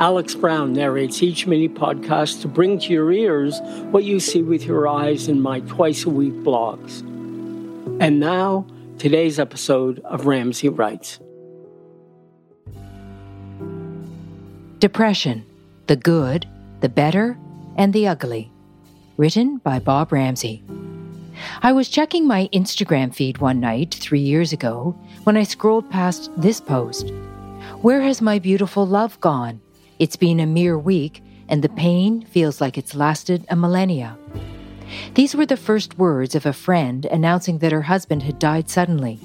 Alex Brown narrates each mini podcast to bring to your ears what you see with your eyes in my twice a week blogs. And now, today's episode of Ramsay Writes Depression The Good, the Better, and the Ugly. Written by Bob Ramsay. I was checking my Instagram feed one night three years ago when I scrolled past this post. Where has my beautiful love gone? It's been a mere week, and the pain feels like it's lasted a millennia. These were the first words of a friend announcing that her husband had died suddenly.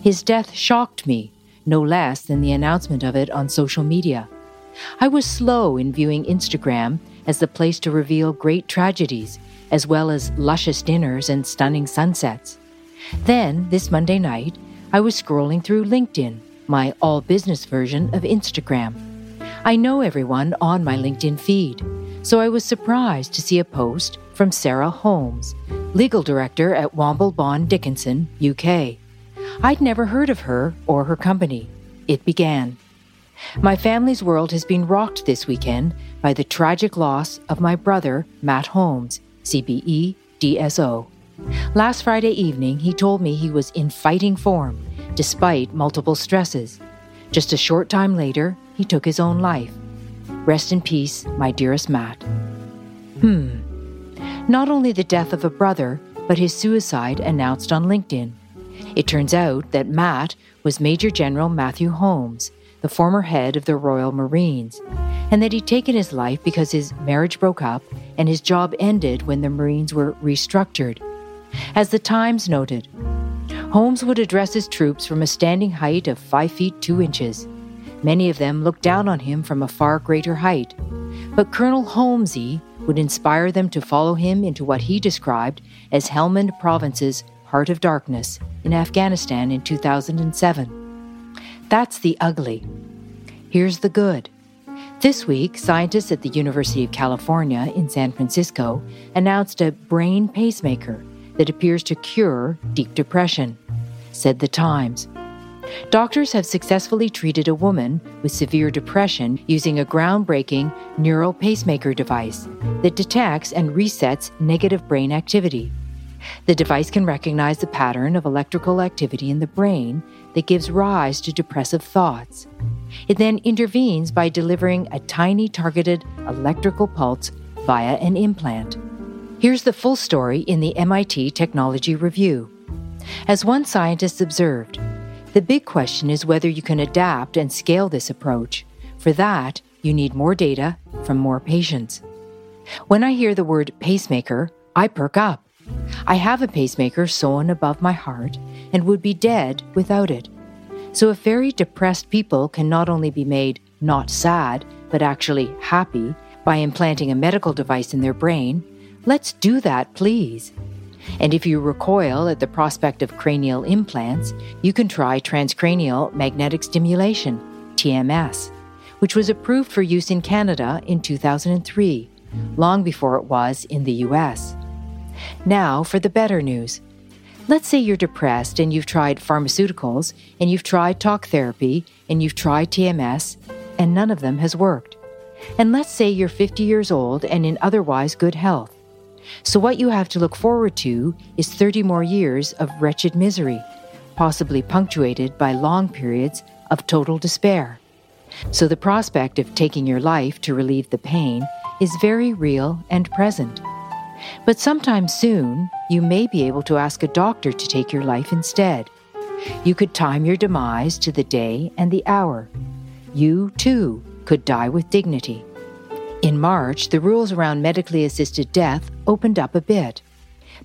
His death shocked me, no less than the announcement of it on social media. I was slow in viewing Instagram as the place to reveal great tragedies, as well as luscious dinners and stunning sunsets. Then, this Monday night, I was scrolling through LinkedIn, my all business version of Instagram. I know everyone on my LinkedIn feed, so I was surprised to see a post from Sarah Holmes, legal director at Womble Bond Dickinson, UK. I'd never heard of her or her company. It began. My family's world has been rocked this weekend by the tragic loss of my brother, Matt Holmes, CBE DSO. Last Friday evening, he told me he was in fighting form despite multiple stresses. Just a short time later, he took his own life. Rest in peace, my dearest Matt. Hmm. Not only the death of a brother, but his suicide announced on LinkedIn. It turns out that Matt was Major General Matthew Holmes, the former head of the Royal Marines, and that he'd taken his life because his marriage broke up and his job ended when the Marines were restructured. As the Times noted, Holmes would address his troops from a standing height of 5 feet 2 inches. Many of them looked down on him from a far greater height. But Colonel Holmesy would inspire them to follow him into what he described as Helmand Province's Heart of Darkness in Afghanistan in 2007. That's the ugly. Here's the good. This week, scientists at the University of California in San Francisco announced a brain pacemaker that appears to cure deep depression, said The Times. Doctors have successfully treated a woman with severe depression using a groundbreaking neural pacemaker device that detects and resets negative brain activity. The device can recognize the pattern of electrical activity in the brain that gives rise to depressive thoughts. It then intervenes by delivering a tiny targeted electrical pulse via an implant. Here's the full story in the MIT Technology Review. As one scientist observed, the big question is whether you can adapt and scale this approach. For that, you need more data from more patients. When I hear the word pacemaker, I perk up. I have a pacemaker sewn above my heart and would be dead without it. So, if very depressed people can not only be made not sad, but actually happy by implanting a medical device in their brain, let's do that, please. And if you recoil at the prospect of cranial implants, you can try transcranial magnetic stimulation, TMS, which was approved for use in Canada in 2003, long before it was in the US. Now for the better news. Let's say you're depressed and you've tried pharmaceuticals and you've tried talk therapy and you've tried TMS and none of them has worked. And let's say you're 50 years old and in otherwise good health. So, what you have to look forward to is 30 more years of wretched misery, possibly punctuated by long periods of total despair. So, the prospect of taking your life to relieve the pain is very real and present. But sometime soon, you may be able to ask a doctor to take your life instead. You could time your demise to the day and the hour. You, too, could die with dignity. In March, the rules around medically assisted death opened up a bit.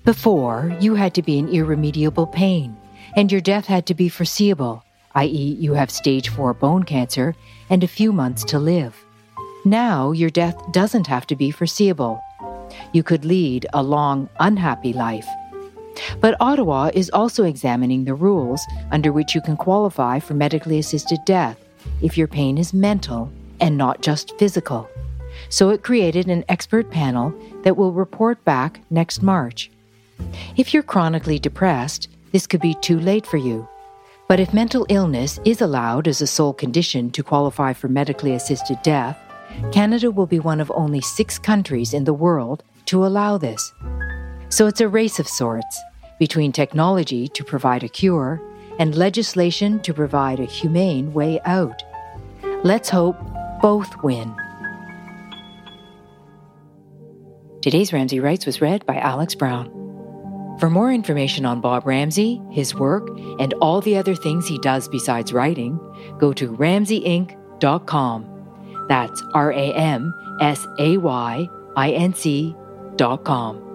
Before, you had to be in irremediable pain, and your death had to be foreseeable, i.e., you have stage 4 bone cancer and a few months to live. Now, your death doesn't have to be foreseeable. You could lead a long, unhappy life. But Ottawa is also examining the rules under which you can qualify for medically assisted death if your pain is mental and not just physical. So it created an expert panel that will report back next March. If you're chronically depressed, this could be too late for you. But if mental illness is allowed as a sole condition to qualify for medically assisted death, Canada will be one of only six countries in the world to allow this. So it's a race of sorts between technology to provide a cure and legislation to provide a humane way out. Let's hope both win. Today's Ramsay Writes was read by Alex Brown. For more information on Bob Ramsay, his work, and all the other things he does besides writing, go to ramsayinc.com. That's R A M S A Y I N C.com.